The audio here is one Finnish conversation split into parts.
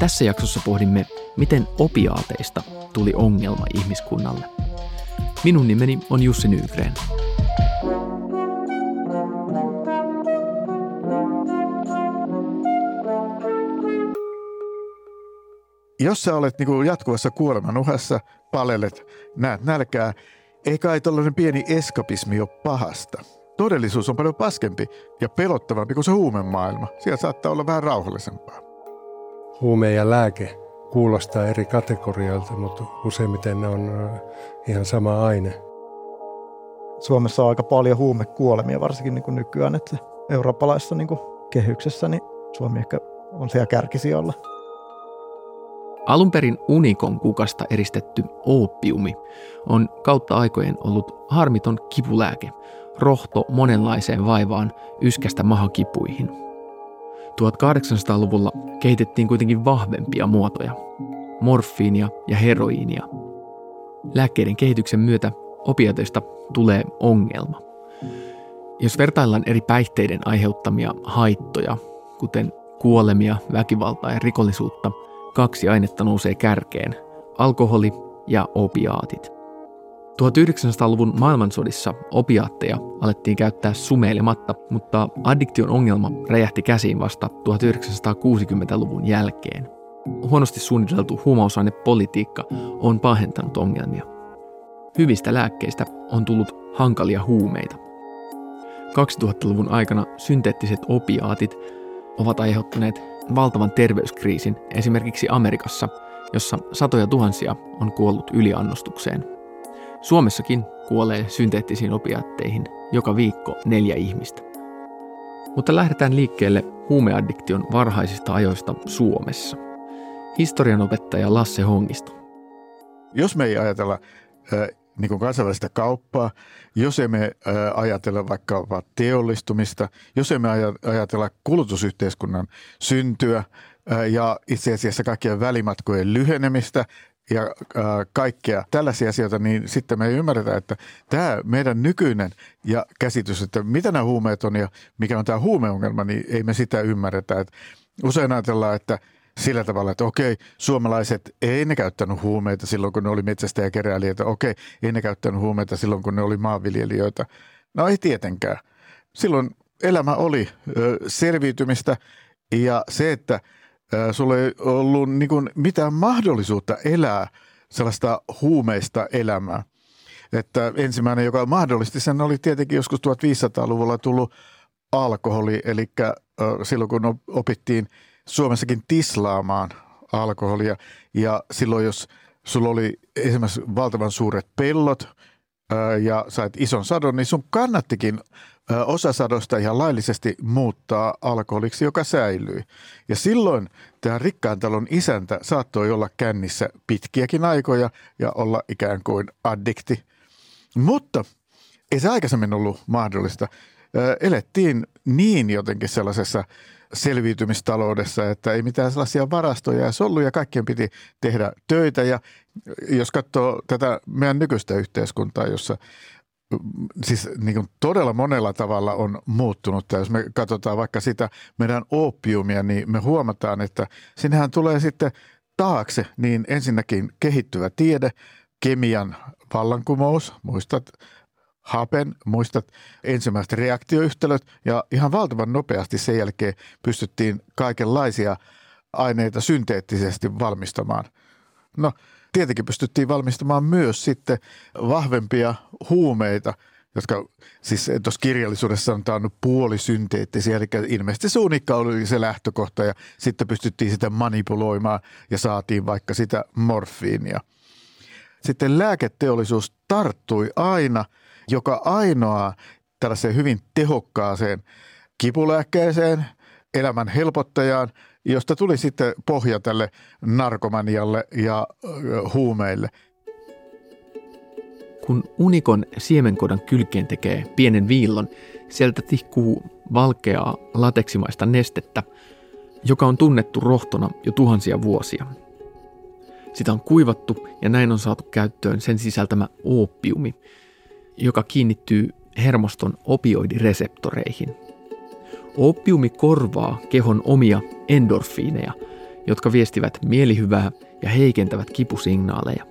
Tässä jaksossa pohdimme, miten opiaateista tuli ongelma ihmiskunnalle. Minun nimeni on Jussi Nygren. Jos sä olet niin jatkuvassa kuoleman uhassa, palelet, näet nälkää, ei kai tällainen pieni eskapismi ole pahasta. Todellisuus on paljon paskempi ja pelottavampi kuin se huumemaailma. Siellä saattaa olla vähän rauhallisempaa. Huume ja lääke kuulostaa eri kategorioilta, mutta useimmiten ne on ihan sama aine. Suomessa on aika paljon huumekuolemia, varsinkin niin kuin nykyään, että eurooppalaisessa niin kuin kehyksessä niin Suomi ehkä on siellä kärkisijalla. Alun perin unikon kukasta eristetty oopiumi on kautta aikojen ollut harmiton kipulääke, rohto monenlaiseen vaivaan yskästä mahakipuihin. 1800-luvulla kehitettiin kuitenkin vahvempia muotoja, morfiinia ja heroiinia. Lääkkeiden kehityksen myötä opiateista tulee ongelma. Jos vertaillaan eri päihteiden aiheuttamia haittoja, kuten kuolemia, väkivaltaa ja rikollisuutta, kaksi ainetta nousee kärkeen, alkoholi ja opiaatit. 1900-luvun maailmansodissa opiaatteja alettiin käyttää sumeilematta, mutta addiktion ongelma räjähti käsiin vasta 1960-luvun jälkeen. Huonosti suunniteltu huumausainepolitiikka on pahentanut ongelmia. Hyvistä lääkkeistä on tullut hankalia huumeita. 2000-luvun aikana synteettiset opiaatit ovat aiheuttaneet valtavan terveyskriisin esimerkiksi Amerikassa, jossa satoja tuhansia on kuollut yliannostukseen. Suomessakin kuolee synteettisiin opiaatteihin joka viikko neljä ihmistä. Mutta lähdetään liikkeelle huumeaddiktion varhaisista ajoista Suomessa. Historianopettaja Lasse Hongisto. Jos me ei ajatella niin kuin kansainvälistä kauppaa, jos emme ajatella vaikka teollistumista, jos emme ajatella kulutusyhteiskunnan syntyä ja itse asiassa kaikkien välimatkojen lyhenemistä ja kaikkea tällaisia asioita, niin sitten me ei ymmärretä, että tämä meidän nykyinen ja käsitys, että mitä nämä huumeet on ja mikä on tämä huumeongelma, niin ei me sitä ymmärretä. Että usein ajatellaan, että – sillä tavalla, että okei, suomalaiset ei ne käyttänyt huumeita silloin, kun ne oli metsästäjäkeräilijöitä. Okei, ei ne käyttänyt huumeita silloin, kun ne oli maanviljelijöitä. No ei tietenkään. Silloin elämä oli ö, selviytymistä ja se, että sulla ei ollut niin kuin, mitään mahdollisuutta elää sellaista huumeista elämää. Että ensimmäinen, joka mahdollisti sen, oli tietenkin joskus 1500-luvulla tullut alkoholi, eli silloin kun opittiin – Suomessakin tislaamaan alkoholia. Ja silloin, jos sulla oli esimerkiksi valtavan suuret pellot ja sait ison sadon, niin sun kannattikin osa sadosta ihan laillisesti muuttaa alkoholiksi, joka säilyi. Ja silloin tämä rikkaan talon isäntä saattoi olla kännissä pitkiäkin aikoja ja olla ikään kuin addikti. Mutta ei se aikaisemmin ollut mahdollista. Elettiin niin jotenkin sellaisessa selviytymistaloudessa, että ei mitään sellaisia varastoja ja solluja, kaikkien piti tehdä töitä ja jos katsoo tätä meidän nykyistä yhteiskuntaa, jossa siis niin kuin todella monella tavalla on muuttunut. Jos me katsotaan vaikka sitä meidän opiumia, niin me huomataan, että sinnehän tulee sitten taakse niin ensinnäkin kehittyvä tiede, kemian vallankumous, muistat hapen, muistat ensimmäiset reaktioyhtälöt ja ihan valtavan nopeasti sen jälkeen pystyttiin kaikenlaisia aineita synteettisesti valmistamaan. No tietenkin pystyttiin valmistamaan myös sitten vahvempia huumeita, jotka siis tuossa kirjallisuudessa sanotaan puolisynteettisiä, eli ilmeisesti se unikka oli se lähtökohta ja sitten pystyttiin sitä manipuloimaan ja saatiin vaikka sitä morfiinia. Sitten lääketeollisuus tarttui aina – joka ainoa tällaiseen hyvin tehokkaaseen kipulääkkeeseen, elämän helpottajaan josta tuli sitten pohja tälle narkomanialle ja huumeille. Kun unikon siemenkodan kylkeen tekee pienen viillon, sieltä tihkuu valkeaa lateksimaista nestettä, joka on tunnettu rohtona jo tuhansia vuosia. Sitä on kuivattu ja näin on saatu käyttöön sen sisältämä ooppiumi, joka kiinnittyy hermoston opioidireseptoreihin. Oppiumi korvaa kehon omia endorfiineja, jotka viestivät mielihyvää ja heikentävät kipusignaaleja.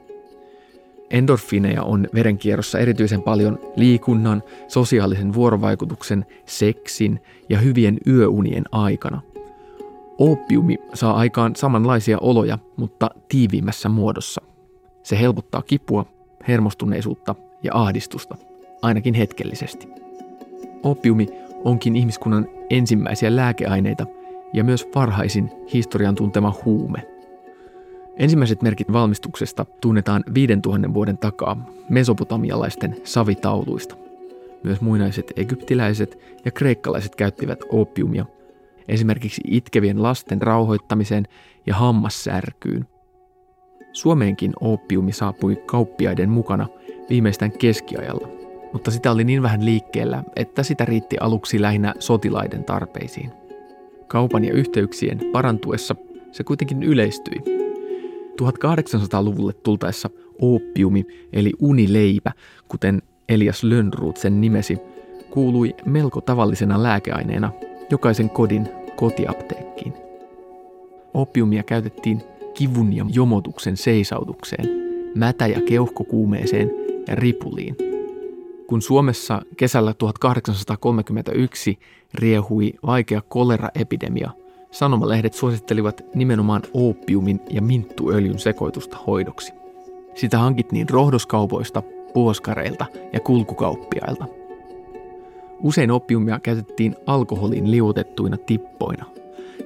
Endorfiineja on verenkierrossa erityisen paljon liikunnan, sosiaalisen vuorovaikutuksen, seksin ja hyvien yöunien aikana. Opiumi saa aikaan samanlaisia oloja, mutta tiiviimmässä muodossa. Se helpottaa kipua, hermostuneisuutta ja ahdistusta, ainakin hetkellisesti. Opiumi onkin ihmiskunnan ensimmäisiä lääkeaineita ja myös varhaisin historian tuntema huume – Ensimmäiset merkit valmistuksesta tunnetaan 5000 vuoden takaa mesopotamialaisten savitauluista. Myös muinaiset egyptiläiset ja kreikkalaiset käyttivät opiumia esimerkiksi itkevien lasten rauhoittamiseen ja hammassärkyyn. Suomeenkin opiumi saapui kauppiaiden mukana viimeistään keskiajalla, mutta sitä oli niin vähän liikkeellä, että sitä riitti aluksi lähinnä sotilaiden tarpeisiin. Kaupan ja yhteyksien parantuessa se kuitenkin yleistyi 1800-luvulle tultaessa opiumi eli unileipä, kuten Elias Lönnruut sen nimesi, kuului melko tavallisena lääkeaineena jokaisen kodin kotiapteekkiin. Opiumia käytettiin kivun ja jomotuksen seisautukseen, mätä- ja keuhkokuumeeseen ja ripuliin. Kun Suomessa kesällä 1831 riehui vaikea koleraepidemia – Sanomalehdet suosittelivat nimenomaan opiumin ja minttuöljyn sekoitusta hoidoksi. Sitä hankittiin rohdoskaupoista, puoskareilta ja kulkukauppiailta. Usein opiumia käytettiin alkoholin liuotettuina tippoina.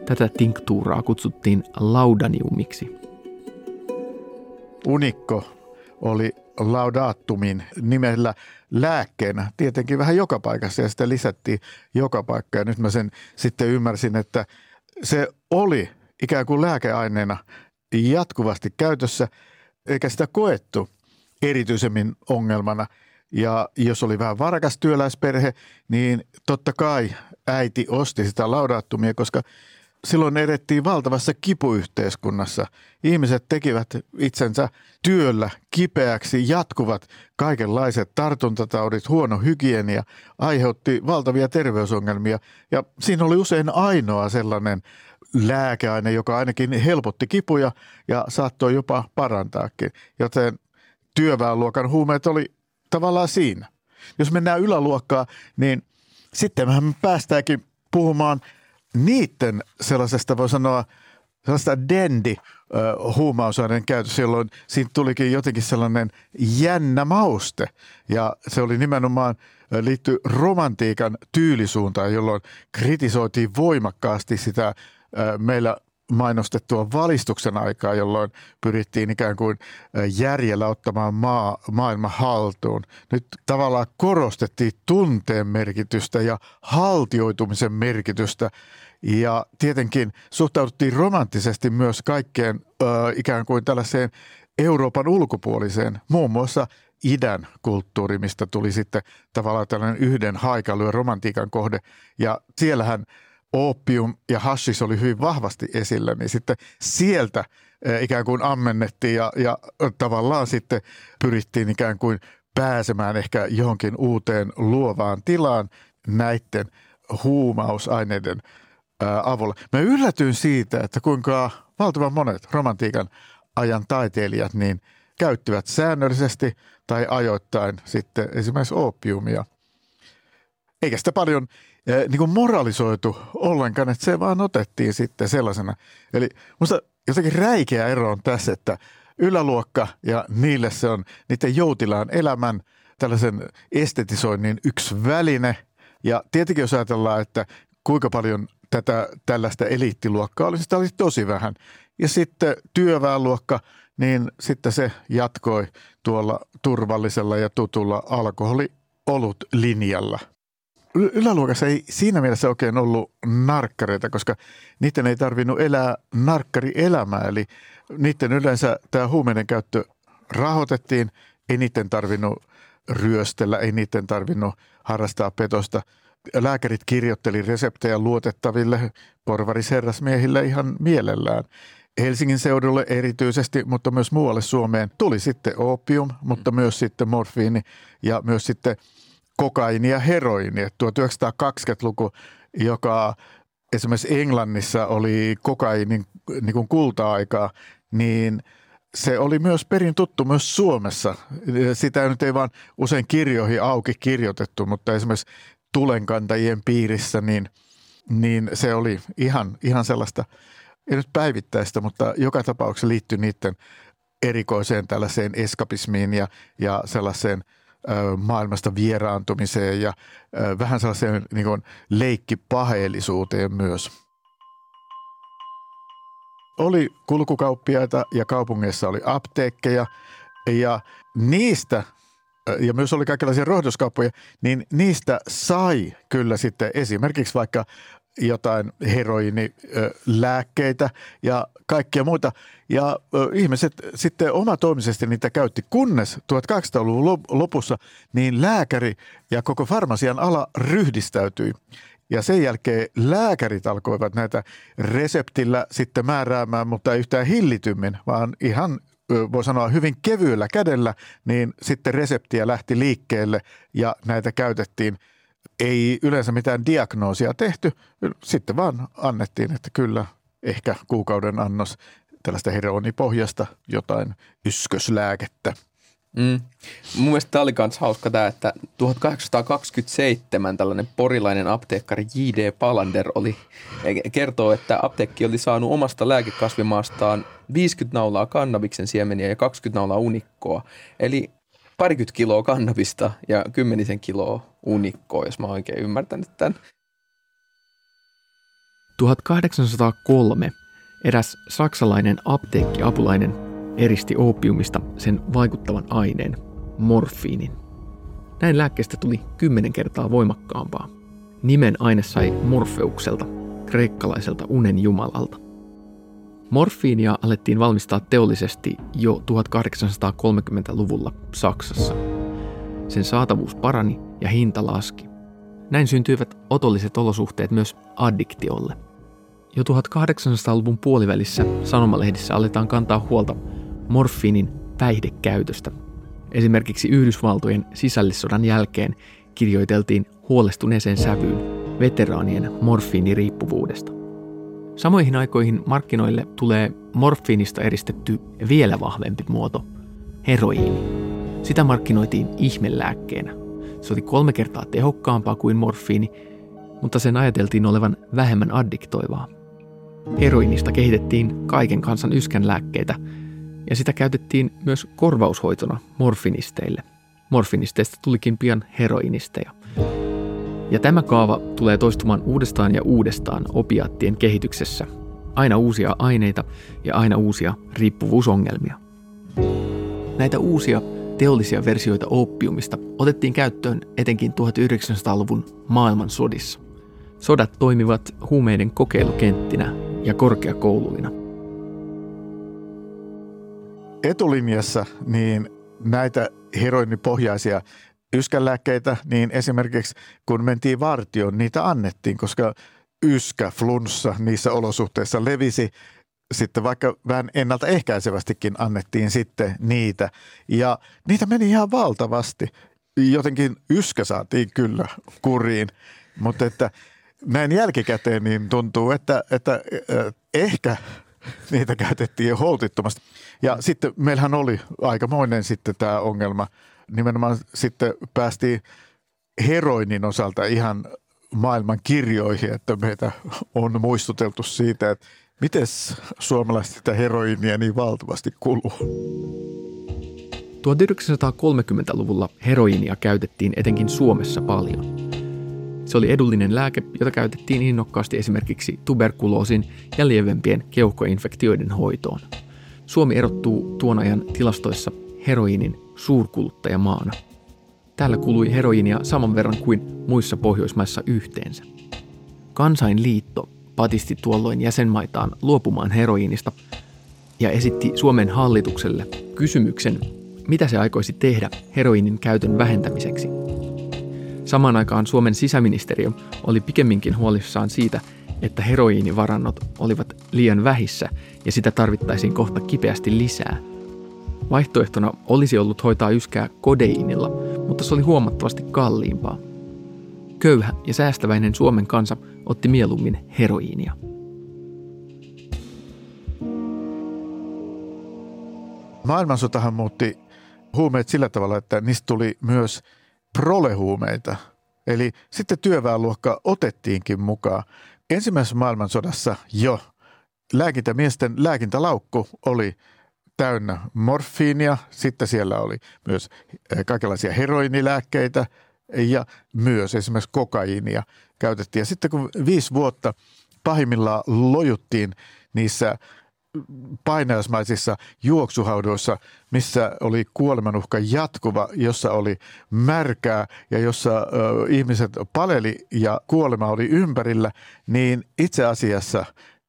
Tätä tinktuuraa kutsuttiin laudaniumiksi. Unikko oli laudaattumin nimellä lääkkeenä tietenkin vähän joka paikassa ja sitä lisättiin joka paikka. Ja nyt mä sen sitten ymmärsin, että se oli ikään kuin lääkeaineena jatkuvasti käytössä, eikä sitä koettu erityisemmin ongelmana. Ja jos oli vähän varakas työläisperhe, niin totta kai äiti osti sitä laudaattumia, koska silloin edettiin valtavassa kipuyhteiskunnassa. Ihmiset tekivät itsensä työllä kipeäksi, jatkuvat kaikenlaiset tartuntataudit, huono hygienia aiheutti valtavia terveysongelmia. Ja siinä oli usein ainoa sellainen lääkeaine, joka ainakin helpotti kipuja ja saattoi jopa parantaakin. Joten työväenluokan huumeet oli tavallaan siinä. Jos mennään yläluokkaan, niin sitten me päästäänkin puhumaan – niiden sellaisesta voi sanoa sellaista dendi huumausaineen käytössä, jolloin siitä tulikin jotenkin sellainen jännä mauste. Ja se oli nimenomaan liitty romantiikan tyylisuuntaan, jolloin kritisoitiin voimakkaasti sitä meillä mainostettua valistuksen aikaa, jolloin pyrittiin ikään kuin järjellä ottamaan maa, maailma haltuun. Nyt tavallaan korostettiin tunteen merkitystä ja haltioitumisen merkitystä ja tietenkin suhtauduttiin romanttisesti myös kaikkeen ö, ikään kuin tällaiseen Euroopan ulkopuoliseen, muun muassa idän kulttuuri, mistä tuli sitten tavallaan tällainen yhden haikailun romantiikan kohde. Ja siellähän opium ja hashis oli hyvin vahvasti esillä, niin sitten sieltä ikään kuin ammennettiin ja, ja tavallaan sitten pyrittiin ikään kuin pääsemään ehkä johonkin uuteen luovaan tilaan näiden huumausaineiden avulla. Mä yllätyin siitä, että kuinka valtavan monet romantiikan ajan taiteilijat niin käyttivät säännöllisesti tai ajoittain sitten esimerkiksi opiumia. Eikä sitä paljon niin kuin moralisoitu ollenkaan, että se vaan otettiin sitten sellaisena. Eli musta jotenkin räikeä ero on tässä, että yläluokka ja niille se on niiden joutilaan elämän tällaisen estetisoinnin yksi väline. Ja tietenkin jos ajatellaan, että kuinka paljon tätä tällaista eliittiluokkaa oli, sitä oli tosi vähän. Ja sitten työväenluokka, niin sitten se jatkoi tuolla turvallisella ja tutulla alkoholi olut linjalla. Yläluokassa ei siinä mielessä oikein ollut narkkareita, koska niiden ei tarvinnut elää narkkarielämää. Eli niiden yleensä tämä huumeiden käyttö rahoitettiin, ei niiden tarvinnut ryöstellä, ei niiden tarvinnut harrastaa petosta. Lääkärit kirjoitteli reseptejä luotettaville porvarisherrasmiehille ihan mielellään. Helsingin seudulle erityisesti, mutta myös muualle Suomeen tuli sitten opium, mutta myös sitten morfiini ja myös sitten kokaini ja heroini. 1920-luku, joka esimerkiksi Englannissa oli kokainin niin kuin kulta-aikaa, niin se oli myös perin tuttu myös Suomessa. Sitä nyt ei vaan usein kirjoihin auki kirjoitettu, mutta esimerkiksi tulenkantajien piirissä, niin, niin se oli ihan, ihan sellaista, ei nyt päivittäistä, mutta joka tapauksessa liittyi niiden erikoiseen tällaiseen eskapismiin ja, ja sellaiseen – maailmasta vieraantumiseen ja vähän sellaiseen niin kuin leikkipaheellisuuteen myös. Oli kulkukauppiaita ja kaupungeissa oli apteekkeja ja niistä ja myös oli kaikenlaisia rohdoskauppoja, niin niistä sai kyllä sitten esimerkiksi vaikka jotain heroinilääkkeitä ja kaikkia muita. Ja ihmiset sitten omatoimisesti niitä käytti, kunnes 1800-luvun lopussa niin lääkäri ja koko farmasian ala ryhdistäytyi. Ja sen jälkeen lääkärit alkoivat näitä reseptillä sitten määräämään, mutta ei yhtään hillitymmin, vaan ihan voi sanoa hyvin kevyellä kädellä, niin sitten reseptiä lähti liikkeelle ja näitä käytettiin – ei yleensä mitään diagnoosia tehty, sitten vaan annettiin, että kyllä ehkä kuukauden annos tällaista heroinipohjasta jotain ysköslääkettä. Mm. Mun mielestä tämä oli myös hauska tämä, että 1827 tällainen porilainen apteekkari J.D. Palander oli, kertoo, että apteekki oli saanut omasta lääkekasvimaastaan 50 naulaa kannabiksen siemeniä ja 20 naulaa unikkoa. Eli parikymmentä kiloa kannabista ja kymmenisen kiloa unikkoa, jos mä oon oikein ymmärtänyt tämän. 1803 eräs saksalainen apteekkiapulainen eristi opiumista sen vaikuttavan aineen, morfiinin. Näin lääkkeestä tuli kymmenen kertaa voimakkaampaa. Nimen aine sai Morfeukselta, kreikkalaiselta unen jumalalta. Morfiinia alettiin valmistaa teollisesti jo 1830-luvulla Saksassa. Sen saatavuus parani ja hinta laski. Näin syntyivät otolliset olosuhteet myös addiktiolle. Jo 1800-luvun puolivälissä sanomalehdissä aletaan kantaa huolta morfiinin päihdekäytöstä. Esimerkiksi Yhdysvaltojen sisällissodan jälkeen kirjoiteltiin huolestuneeseen sävyyn veteraanien morfiiniriippuvuudesta. Samoihin aikoihin markkinoille tulee morfiinista eristetty vielä vahvempi muoto, heroiini. Sitä markkinoitiin ihmelääkkeenä. Se oli kolme kertaa tehokkaampaa kuin morfiini, mutta sen ajateltiin olevan vähemmän addiktoivaa. Heroinista kehitettiin kaiken kansan yskänlääkkeitä, ja sitä käytettiin myös korvaushoitona morfinisteille. Morfinisteistä tulikin pian heroinisteja. Ja tämä kaava tulee toistumaan uudestaan ja uudestaan opiaattien kehityksessä. Aina uusia aineita ja aina uusia riippuvuusongelmia. Näitä uusia teollisia versioita oppiumista otettiin käyttöön etenkin 1900-luvun maailmansodissa. Sodat toimivat huumeiden kokeilukenttinä ja korkeakouluina. Etulinjassa niin näitä heroinipohjaisia yskänlääkkeitä, niin esimerkiksi kun mentiin vartioon, niitä annettiin, koska yskä, flunssa niissä olosuhteissa levisi. Sitten vaikka vähän ennaltaehkäisevästikin annettiin sitten niitä. Ja niitä meni ihan valtavasti. Jotenkin yskä saatiin kyllä kuriin, mutta että näin jälkikäteen niin tuntuu, että, että ehkä niitä käytettiin holtittomasti. Ja sitten meillähän oli aikamoinen sitten tämä ongelma – nimenomaan sitten päästiin heroinin osalta ihan maailman kirjoihin, että meitä on muistuteltu siitä, että miten suomalaiset sitä heroinia niin valtavasti kuluu. 1930-luvulla heroinia käytettiin etenkin Suomessa paljon. Se oli edullinen lääke, jota käytettiin innokkaasti esimerkiksi tuberkuloosin ja lievempien keuhkoinfektioiden hoitoon. Suomi erottuu tuon ajan tilastoissa heroinin suurkuluttajamaana. Täällä kului heroiinia saman verran kuin muissa Pohjoismaissa yhteensä. Kansainliitto patisti tuolloin jäsenmaitaan luopumaan heroiinista ja esitti Suomen hallitukselle kysymyksen, mitä se aikoisi tehdä heroinin käytön vähentämiseksi. Samaan aikaan Suomen sisäministeriö oli pikemminkin huolissaan siitä, että heroiinivarannot olivat liian vähissä ja sitä tarvittaisiin kohta kipeästi lisää. Vaihtoehtona olisi ollut hoitaa yskää kodeiinilla, mutta se oli huomattavasti kalliimpaa. Köyhä ja säästäväinen Suomen kansa otti mieluummin heroiinia. Maailmansotahan muutti huumeet sillä tavalla, että niistä tuli myös prolehuumeita. Eli sitten työväenluokka otettiinkin mukaan. Ensimmäisessä maailmansodassa jo lääkintämiesten lääkintälaukku oli täynnä morfiinia, sitten siellä oli myös kaikenlaisia heroinilääkkeitä ja myös esimerkiksi kokaiinia käytettiin. Ja sitten kun viisi vuotta pahimmillaan lojuttiin niissä painajaismaisissa juoksuhaudoissa, missä oli kuolemanuhka jatkuva, jossa oli märkää ja jossa ö, ihmiset paleli ja kuolema oli ympärillä, niin itse asiassa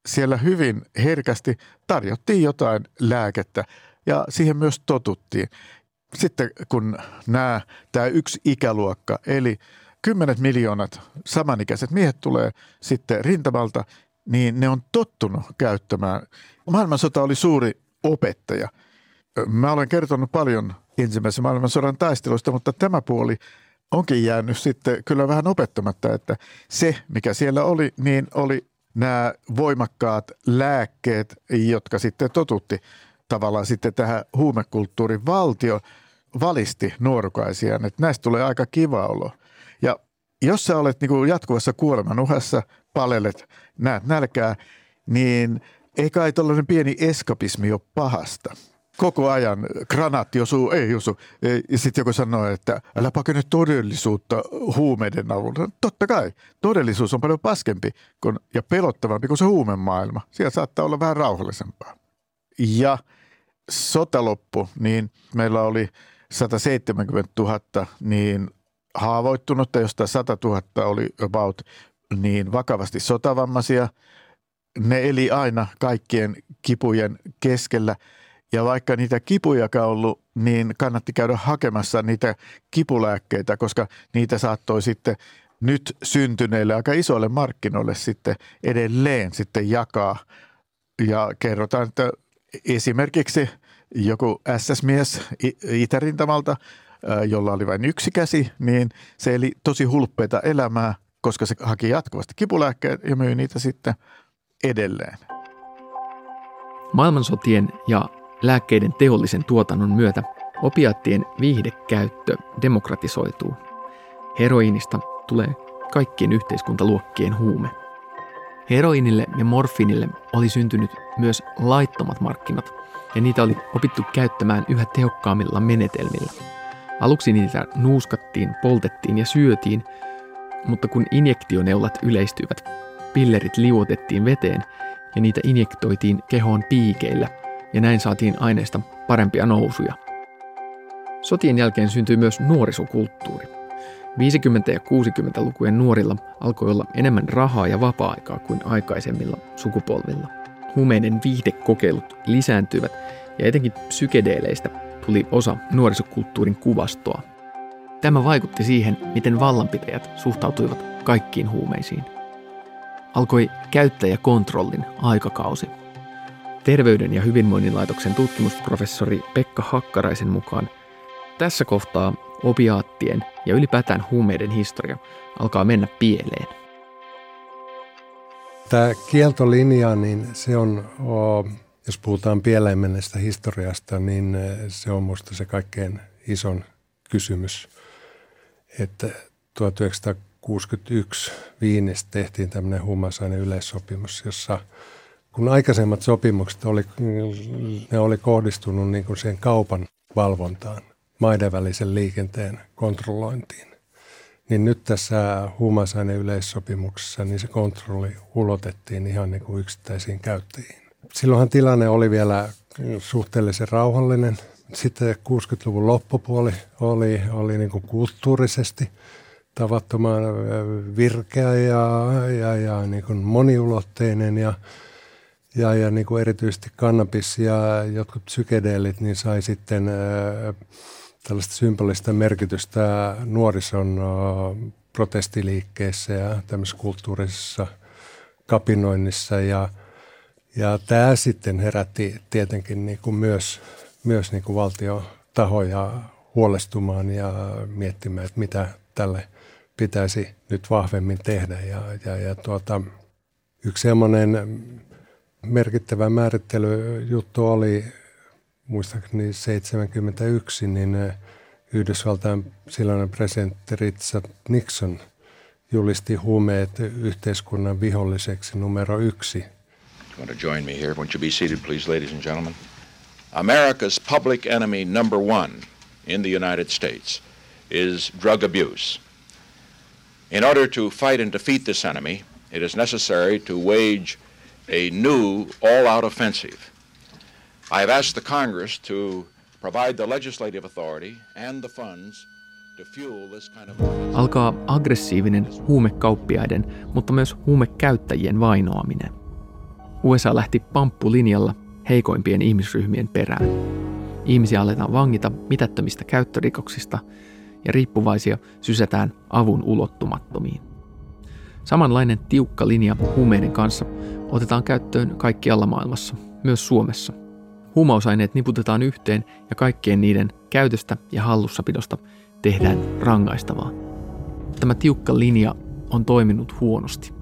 siellä hyvin herkästi tarjottiin jotain lääkettä ja siihen myös totuttiin. Sitten kun nämä, tämä yksi ikäluokka, eli kymmenet miljoonat samanikäiset miehet tulee sitten rintamalta, niin ne on tottunut käyttämään. Maailmansota oli suuri opettaja. Mä olen kertonut paljon ensimmäisen maailmansodan taisteluista, mutta tämä puoli onkin jäänyt sitten kyllä vähän opettamatta, että se, mikä siellä oli, niin oli nämä voimakkaat lääkkeet, jotka sitten totutti tavallaan sitten tähän huumekulttuurin valtio valisti nuorukaisiaan, että näistä tulee aika kiva olo. Ja jos sä olet niin kuin jatkuvassa kuoleman uhassa, palelet, näet nälkää, niin ei kai tällainen pieni eskapismi ole pahasta. Koko ajan granaatti osuu, ei osu. Ja sitten joku sanoo, että älä pakene todellisuutta huumeiden avulla. Totta kai, todellisuus on paljon paskempi kun, ja pelottavampi kuin se huumemaailma. Siellä saattaa olla vähän rauhallisempaa. Ja sota loppu, niin meillä oli 170 000 niin haavoittunutta, josta 100 000 oli about niin vakavasti sotavammaisia. Ne eli aina kaikkien kipujen keskellä. Ja vaikka niitä kipujakaan ollut, niin kannatti käydä hakemassa niitä kipulääkkeitä, koska niitä saattoi sitten nyt syntyneille aika isoille markkinoille sitten edelleen sitten jakaa. Ja kerrotaan, että esimerkiksi joku SS-mies Itärintamalta, jolla oli vain yksi käsi, niin se eli tosi hulppeita elämää – koska se haki jatkuvasti kipulääkkeet ja myi niitä sitten edelleen. Maailmansotien ja lääkkeiden teollisen tuotannon myötä opiaattien viihdekäyttö demokratisoituu. Heroinista tulee kaikkien yhteiskuntaluokkien huume. Heroinille ja morfiinille oli syntynyt myös laittomat markkinat, ja niitä oli opittu käyttämään yhä tehokkaammilla menetelmillä. Aluksi niitä nuuskattiin, poltettiin ja syötiin, mutta kun injektioneulat yleistyivät, pillerit liuotettiin veteen ja niitä injektoitiin kehoon piikeillä, ja näin saatiin aineista parempia nousuja. Sotien jälkeen syntyi myös nuorisokulttuuri. 50- ja 60-lukujen nuorilla alkoi olla enemmän rahaa ja vapaa-aikaa kuin aikaisemmilla sukupolvilla. Huumeiden viihdekokeilut lisääntyivät ja etenkin psykedeeleistä tuli osa nuorisokulttuurin kuvastoa. Tämä vaikutti siihen, miten vallanpitäjät suhtautuivat kaikkiin huumeisiin. Alkoi käyttäjäkontrollin aikakausi. Terveyden ja hyvinvoinnin laitoksen tutkimusprofessori Pekka Hakkaraisen mukaan tässä kohtaa opiaattien ja ylipäätään huumeiden historia alkaa mennä pieleen. Tämä kieltolinja, niin se on, jos puhutaan pieleen menneestä historiasta, niin se on minusta se kaikkein ison kysymys – että 1961 Viinissä tehtiin tämmöinen huumausaine yleissopimus, jossa kun aikaisemmat sopimukset oli, ne oli kohdistunut niin kuin siihen kaupan valvontaan, maiden välisen liikenteen kontrollointiin, niin nyt tässä huumausaine yleissopimuksessa niin se kontrolli ulotettiin ihan niin kuin yksittäisiin käyttäjiin. Silloinhan tilanne oli vielä suhteellisen rauhallinen Sitten 60-luvun loppupuoli oli, oli niin kuin kulttuurisesti tavattoman virkeä ja, ja, ja niin kuin moniulotteinen ja, ja, ja niin kuin erityisesti kannabis ja jotkut psykedeelit niin sai sitten tällaista symbolista merkitystä nuorison protestiliikkeessä ja tämmöisessä kulttuurisessa kapinoinnissa ja, ja tämä sitten herätti tietenkin niin kuin myös, myös niin kuin valtiotahoja huolestumaan ja miettimään, että mitä tälle pitäisi nyt vahvemmin tehdä. Ja, ja, ja tuota, yksi semmoinen merkittävä määrittelyjuttu oli, muistaakseni 71, niin Yhdysvaltain silloinen presidentti Richard Nixon julisti huumeet yhteiskunnan viholliseksi numero yksi. You want to join me here? Won't you be seated, please, ladies and gentlemen? America's public enemy number one in the United States is drug abuse. In order to fight and defeat this enemy, it is necessary to wage a new all-out offensive. I have asked the Congress to provide the legislative authority and the funds Alkaa aggressiivinen huumekauppiaiden, mutta myös huumekäyttäjien vainoaminen. USA lähti pamppulinjalla heikoimpien ihmisryhmien perään. Ihmisiä aletaan vangita mitättömistä käyttörikoksista ja riippuvaisia sysätään avun ulottumattomiin. Samanlainen tiukka linja huumeiden kanssa otetaan käyttöön kaikkialla maailmassa, myös Suomessa. Huumausaineet niputetaan yhteen ja kaikkien niiden käytöstä ja hallussapidosta tehdään rangaistavaa. Tämä tiukka linja on toiminut huonosti.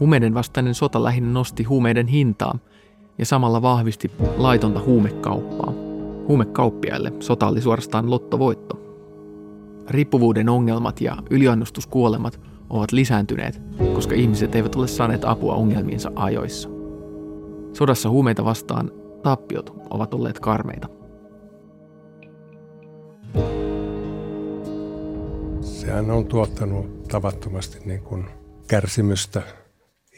Huumeiden vastainen sota lähinnä nosti huumeiden hintaa ja samalla vahvisti laitonta huumekauppaa. Huumekauppiaille sota oli suorastaan lottovoitto. Riippuvuuden ongelmat ja yliannostuskuolemat ovat lisääntyneet, koska ihmiset eivät ole saaneet apua ongelmiinsa ajoissa. Sodassa huumeita vastaan tappiot ovat olleet karmeita. Sehän on tuottanut tavattomasti niin kuin kärsimystä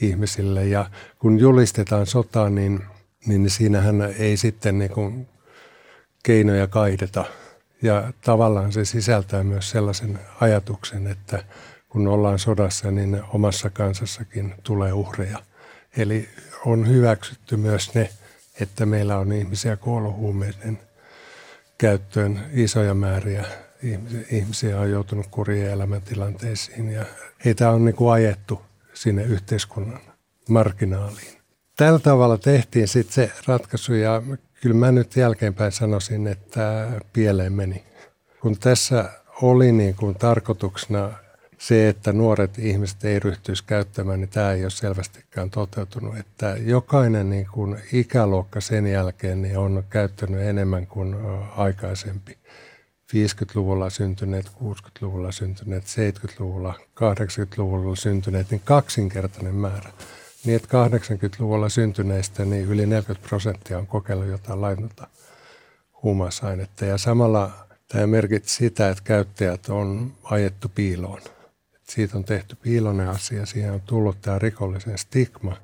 ihmisille ja kun julistetaan sotaa, niin, niin siinähän ei sitten niin kuin keinoja kaideta. Ja tavallaan se sisältää myös sellaisen ajatuksen, että kun ollaan sodassa, niin omassa kansassakin tulee uhreja. Eli on hyväksytty myös ne, että meillä on ihmisiä kuolehuumeiden käyttöön isoja määriä. Ihmisiä on joutunut kurien elämäntilanteisiin ja heitä on niin kuin ajettu sinne yhteiskunnan marginaaliin. Tällä tavalla tehtiin sitten se ratkaisu ja kyllä mä nyt jälkeenpäin sanoisin, että pieleen meni. Kun tässä oli niin kuin tarkoituksena se, että nuoret ihmiset ei ryhtyisi käyttämään, niin tämä ei ole selvästikään toteutunut. Että jokainen niin kuin ikäluokka sen jälkeen niin on käyttänyt enemmän kuin aikaisempi. 50-luvulla syntyneet, 60-luvulla syntyneet, 70-luvulla, 80-luvulla syntyneet, niin kaksinkertainen määrä. Niin, että 80-luvulla syntyneistä niin yli 40 prosenttia on kokeillut jotain laitonta huumausainetta. Ja samalla tämä merkitsi sitä, että käyttäjät on ajettu piiloon. Siitä on tehty piilonen asia, siihen on tullut tämä rikollisen stigma,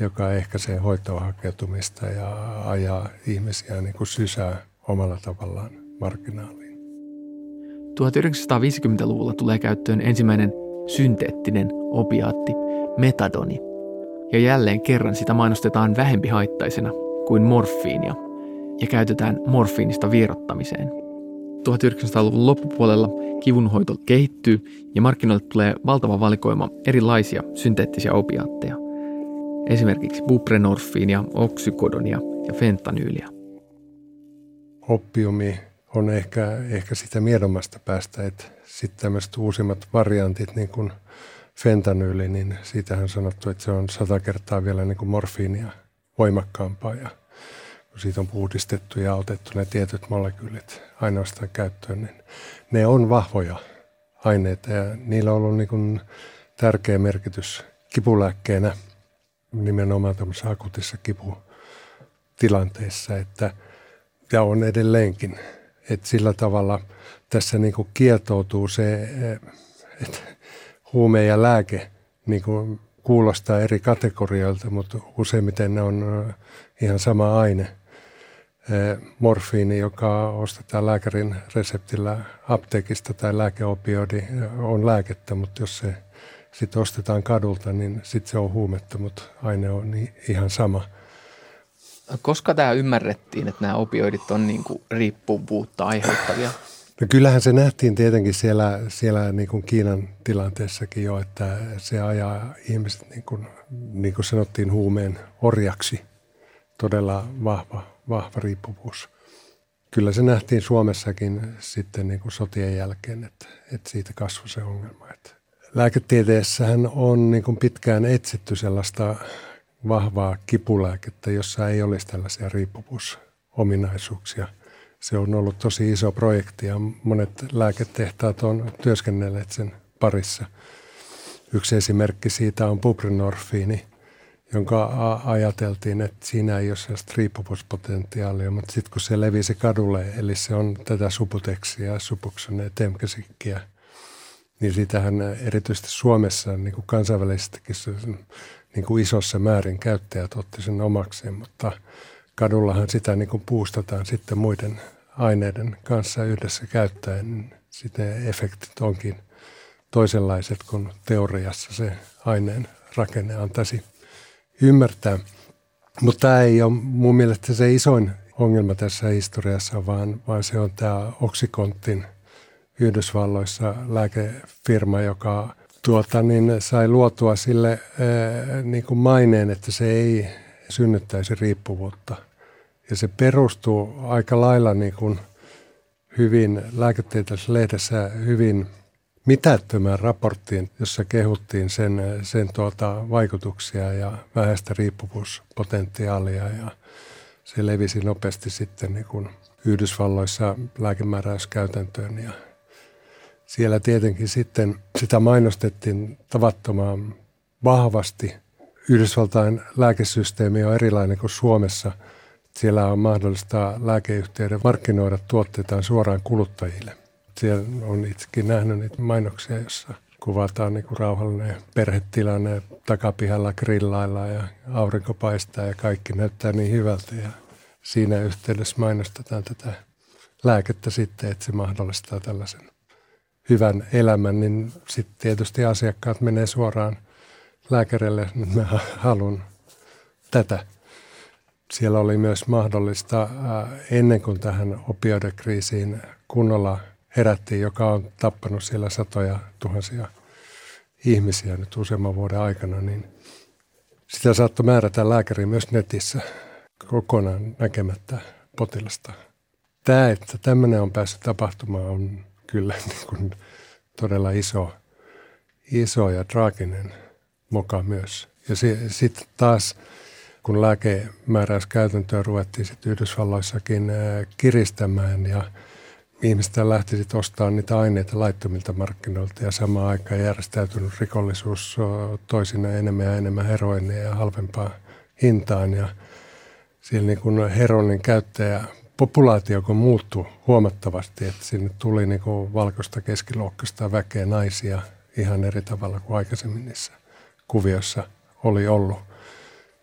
joka ehkäisee hoitoon hakeutumista ja ajaa ihmisiä niin kuin sysää omalla tavallaan markkinaaliin. 1950-luvulla tulee käyttöön ensimmäinen synteettinen opiaatti, metadoni. Ja jälleen kerran sitä mainostetaan vähempi haittaisena kuin morfiinia ja käytetään morfiinista vierottamiseen – 1900-luvun loppupuolella kivunhoito kehittyy ja markkinoille tulee valtava valikoima erilaisia synteettisiä opiaatteja. Esimerkiksi buprenorfiinia, oksykodonia ja fentanyyliä. Oppiumi on ehkä, ehkä sitä miedommasta päästä, että sitten tämmöiset uusimmat variantit, niin kuin fentanyyli, niin siitähän on sanottu, että se on sata kertaa vielä niin kuin morfiinia voimakkaampaa ja siitä on puhdistettu ja otettu ne tietyt molekyylit ainoastaan käyttöön, niin ne on vahvoja aineita ja niillä on ollut niin kuin tärkeä merkitys kipulääkkeenä nimenomaan tämmöisessä akutissa kiputilanteessa, että, ja on edelleenkin. Että sillä tavalla tässä niin kuin kietoutuu se, että huume ja lääke niin kuin kuulostaa eri kategorioilta, mutta useimmiten ne on ihan sama aine – morfiini, joka ostetaan lääkärin reseptillä apteekista tai lääkeopioidi on lääkettä, mutta jos se sitten ostetaan kadulta, niin sitten se on huumetta, mutta aine on ihan sama. Koska tämä ymmärrettiin, että nämä opioidit on niin kuin riippuvuutta aiheuttavia? No kyllähän se nähtiin tietenkin siellä, siellä niin kuin Kiinan tilanteessakin jo, että se ajaa ihmiset, niin kuin, niin kuin sanottiin, huumeen orjaksi. Todella vahva, vahva riippuvuus. Kyllä se nähtiin Suomessakin sitten niin kuin sotien jälkeen, että, että siitä kasvoi se ongelma. Että lääketieteessähän on niin kuin pitkään etsitty sellaista vahvaa kipulääkettä, jossa ei olisi tällaisia riippuvuusominaisuuksia – se on ollut tosi iso projekti ja monet lääketehtaat on työskennelleet sen parissa. Yksi esimerkki siitä on buprenorfiini, jonka ajateltiin, että siinä ei ole sellaista riippuvuuspotentiaalia, mutta sitten kun se levisi kadulle, eli se on tätä subuteksia, subuksone temkesikkiä, niin sitähän erityisesti Suomessa niin kuin kansainvälisestikin niin kuin isossa määrin käyttäjät otti sen omakseen, mutta kadullahan sitä niin kuin puustataan sitten muiden aineiden kanssa yhdessä käyttäen, niin sitten efektit onkin toisenlaiset kuin teoriassa se aineen rakenne antaisi ymmärtää. Mutta tämä ei ole mun mielestä se isoin ongelma tässä historiassa, vaan, vaan se on tämä Oxycontin Yhdysvalloissa lääkefirma, joka tuota, niin sai luotua sille ää, niin kuin maineen, että se ei synnyttäisi riippuvuutta. Ja se perustuu aika lailla niin kuin hyvin lääketieteellisessä lehdessä hyvin mitättömään raporttiin, jossa kehuttiin sen, sen tuota vaikutuksia ja vähäistä riippuvuuspotentiaalia ja se levisi nopeasti sitten niin kuin Yhdysvalloissa lääkemääräyskäytäntöön ja siellä tietenkin sitten sitä mainostettiin tavattoman vahvasti. Yhdysvaltain lääkesysteemi on erilainen kuin Suomessa. Siellä on mahdollista lääkeyhtiöiden markkinoida tuotteitaan suoraan kuluttajille. Siellä on itsekin nähnyt niitä mainoksia, jossa kuvataan niin kuin rauhallinen perhetilanne, takapihalla grillailla ja aurinko paistaa ja kaikki näyttää niin hyvältä. Ja siinä yhteydessä mainostetaan tätä lääkettä sitten, että se mahdollistaa tällaisen hyvän elämän, niin sitten tietysti asiakkaat menee suoraan lääkärille, että mä haluan tätä. Siellä oli myös mahdollista ennen kuin tähän opioidekriisiin kunnolla herättiin, joka on tappanut siellä satoja tuhansia ihmisiä nyt useamman vuoden aikana, niin sitä saattoi määrätä lääkäri myös netissä kokonaan näkemättä potilasta. Tämä, että tämmöinen on päässyt tapahtumaan, on kyllä niin kuin todella iso, iso ja traaginen moka myös. Ja sitten taas, kun lääkemääräyskäytäntöä ruvettiin sitten Yhdysvalloissakin kiristämään ja ihmiset lähti sitten ostamaan niitä aineita laittomilta markkinoilta ja samaan aikaan järjestäytynyt rikollisuus toisina enemmän ja enemmän heroinia ja halvempaa hintaan ja siellä niin kuin heroinin käyttäjä populaatio kun muuttui huomattavasti, että sinne tuli niin kuin valkoista keskiluokkaista väkeä naisia ihan eri tavalla kuin aikaisemmin niissä kuviossa oli ollut.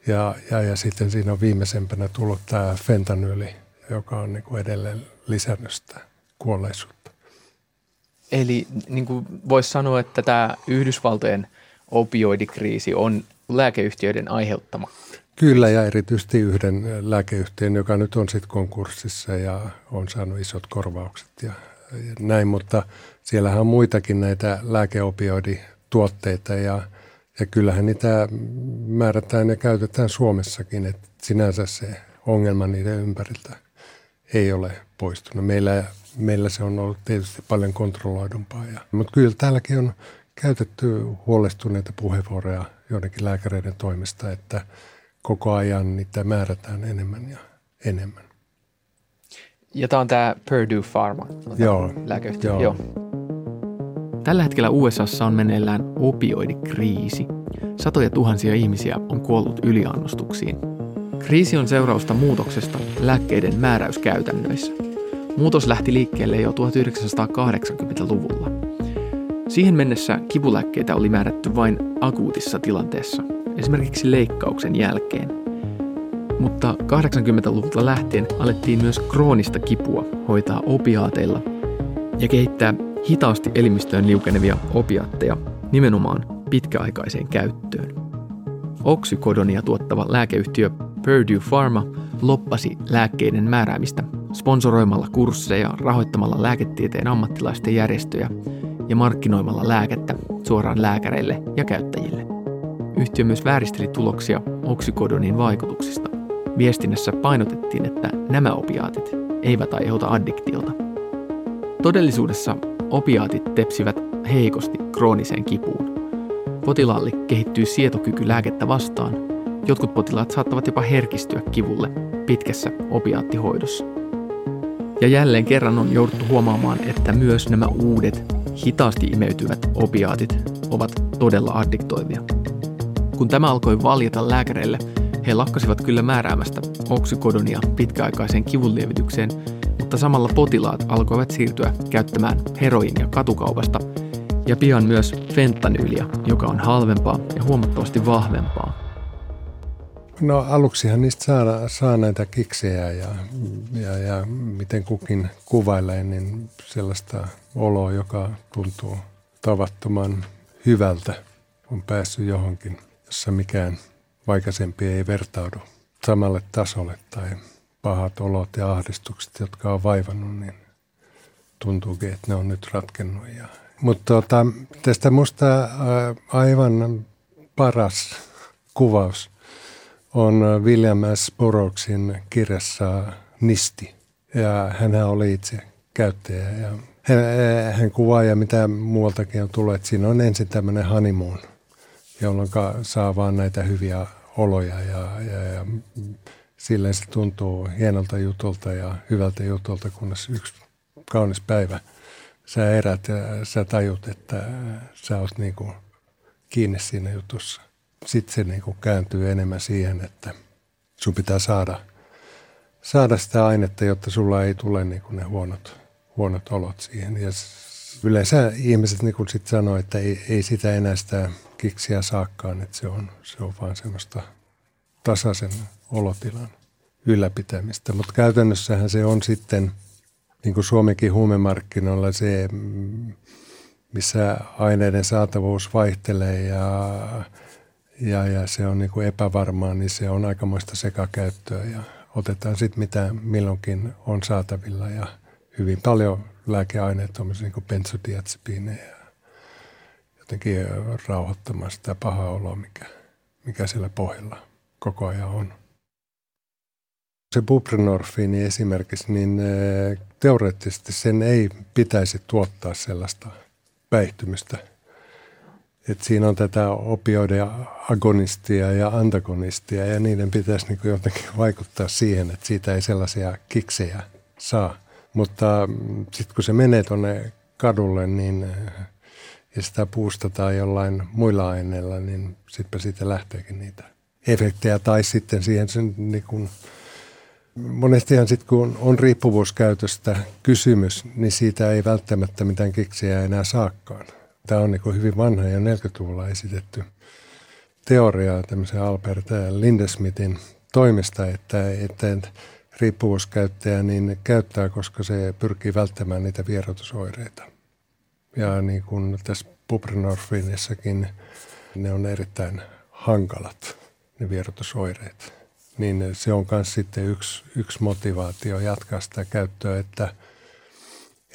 Ja, ja, ja sitten siinä on viimeisempänä tullut tämä fentanyli, joka on niin kuin edelleen lisännyt sitä kuolleisuutta. Eli niin kuin voisi sanoa, että tämä Yhdysvaltojen opioidikriisi on lääkeyhtiöiden aiheuttama. Kyllä ja erityisesti yhden lääkeyhtiön, joka nyt on sitten konkurssissa ja on saanut isot korvaukset ja, ja näin, mutta siellähän on muitakin näitä lääkeopioidituotteita ja, ja kyllähän niitä määrätään ja käytetään Suomessakin, että sinänsä se ongelma niiden ympäriltä ei ole poistunut. Meillä, meillä se on ollut tietysti paljon kontrolloidumpaa, ja, mutta kyllä täälläkin on käytetty huolestuneita puheenvuoroja joidenkin lääkäreiden toimesta, että – koko ajan niitä määrätään enemmän ja enemmän. Ja tämä on tämä Purdue Pharma, joo, lääkeyhtiö. Joo. joo. Tällä hetkellä USAssa on meneillään opioidikriisi. Satoja tuhansia ihmisiä on kuollut yliannostuksiin. Kriisi on seurausta muutoksesta lääkkeiden määräyskäytännöissä. Muutos lähti liikkeelle jo 1980-luvulla. Siihen mennessä kivulääkkeitä oli määrätty vain akuutissa tilanteessa – esimerkiksi leikkauksen jälkeen. Mutta 80-luvulta lähtien alettiin myös kroonista kipua hoitaa opiaateilla ja kehittää hitaasti elimistöön liukenevia opiaatteja nimenomaan pitkäaikaiseen käyttöön. Oksykodonia tuottava lääkeyhtiö Purdue Pharma loppasi lääkkeiden määräämistä sponsoroimalla kursseja, rahoittamalla lääketieteen ammattilaisten järjestöjä ja markkinoimalla lääkettä suoraan lääkäreille ja käyttäjille. Yhtiö myös vääristeli tuloksia oksikodonin vaikutuksista. Viestinnässä painotettiin, että nämä opiaatit eivät aiheuta addiktiota. Todellisuudessa opiaatit tepsivät heikosti krooniseen kipuun. Potilaalle kehittyy sietokyky lääkettä vastaan. Jotkut potilaat saattavat jopa herkistyä kivulle pitkässä opiaattihoidossa. Ja jälleen kerran on jouduttu huomaamaan, että myös nämä uudet, hitaasti imeytyvät opiaatit ovat todella addiktoivia. Kun tämä alkoi valjeta lääkäreille, he lakkasivat kyllä määräämästä oksikodonia pitkäaikaiseen kivunlievitykseen, mutta samalla potilaat alkoivat siirtyä käyttämään heroinia katukaupasta ja pian myös fentanyyliä, joka on halvempaa ja huomattavasti vahvempaa. No aluksihan niistä saa, saa näitä kiksejä ja, ja, ja miten kukin kuvailee, niin sellaista oloa, joka tuntuu tavattoman hyvältä, on päässyt johonkin, jossa mikään vaikaisempi ei vertaudu samalle tasolle tai pahat olot ja ahdistukset, jotka on vaivannut, niin tuntuukin, että ne on nyt ratkennut. Ja, mutta tota, tästä musta aivan paras kuvaus – on William S. Burroughsin kirjassa Nisti. Ja hän oli itse käyttäjä ja hän, hän kuvaa ja mitä muualtakin on tullut, että siinä on ensin tämmöinen honeymoon, jolloin saa vaan näitä hyviä oloja ja, ja, ja silleen se tuntuu hienolta jutulta ja hyvältä jutulta, kunnes yksi kaunis päivä sä erät ja sä tajut, että sä oot niin kuin kiinni siinä jutussa sitten se niin kuin kääntyy enemmän siihen, että sun pitää saada, saada sitä ainetta, jotta sulla ei tule niin kuin ne huonot, huonot olot siihen. Ja yleensä ihmiset niin kuin sit sanoo, että ei, ei sitä enää sitä kiksiä saakkaan, että se on, se on vaan semmoista tasaisen olotilan ylläpitämistä. Mutta käytännössähän se on sitten, niin kuin Suomenkin huumemarkkinoilla se, missä aineiden saatavuus vaihtelee ja ja, ja se on niin kuin epävarmaa, niin se on aikamoista sekakäyttöä ja otetaan sitten mitä milloinkin on saatavilla ja hyvin paljon lääkeaineita, niin kuin benzodiazepiineja jotenkin rauhoittamaan sitä pahaa oloa, mikä, mikä siellä pohjalla koko ajan on. Se buprenorfiini esimerkiksi, niin teoreettisesti sen ei pitäisi tuottaa sellaista päihtymistä – että siinä on tätä opioiden agonistia ja antagonistia ja niiden pitäisi niin kuin jotenkin vaikuttaa siihen, että siitä ei sellaisia kiksejä saa. Mutta mm, sitten kun se menee tuonne kadulle niin, ja sitä puustataan jollain muilla aineilla, niin sittenpä siitä lähteekin niitä efektejä. Tai sitten siihen sen niin kuin, monestihan sitten kun on riippuvuuskäytöstä kysymys, niin siitä ei välttämättä mitään kiksejä enää saakkaan Tämä on niin hyvin vanha ja 40-luvulla esitetty teoria tämmöisen Albert Lindesmithin toimesta, että, että riippuvuuskäyttäjä niin käyttää, koska se pyrkii välttämään niitä vierotusoireita. Ja niin kuin tässä buprenorfiinissakin ne on erittäin hankalat, ne vierotusoireet. Niin se on myös sitten yksi, yksi motivaatio jatkaa sitä käyttöä, että,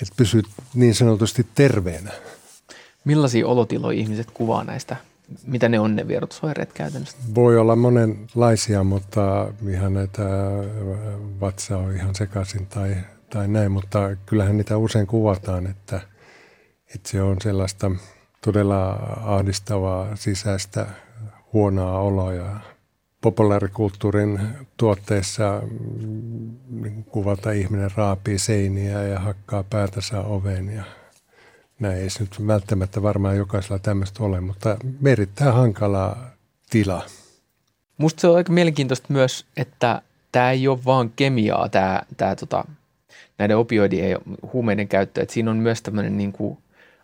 että pysyt niin sanotusti terveenä Millaisia olotiloja ihmiset kuvaa näistä? Mitä ne on ne vierotusoireet käytännössä? Voi olla monenlaisia, mutta ihan näitä vatsa on ihan sekaisin tai, tai näin, mutta kyllähän niitä usein kuvataan, että, että se on sellaista todella ahdistavaa sisäistä huonoa oloa populaarikulttuurin tuotteissa mm, kuvata ihminen raapii seiniä ja hakkaa päätänsä oveen ja näin ei se nyt välttämättä varmaan jokaisella tämmöistä ole, mutta erittäin hankala tila. Musta se on aika mielenkiintoista myös, että tämä ei ole vaan kemiaa, tämä, tämä tota, näiden opioidien ja huumeiden käyttö, että siinä on myös tämmöinen niin kuin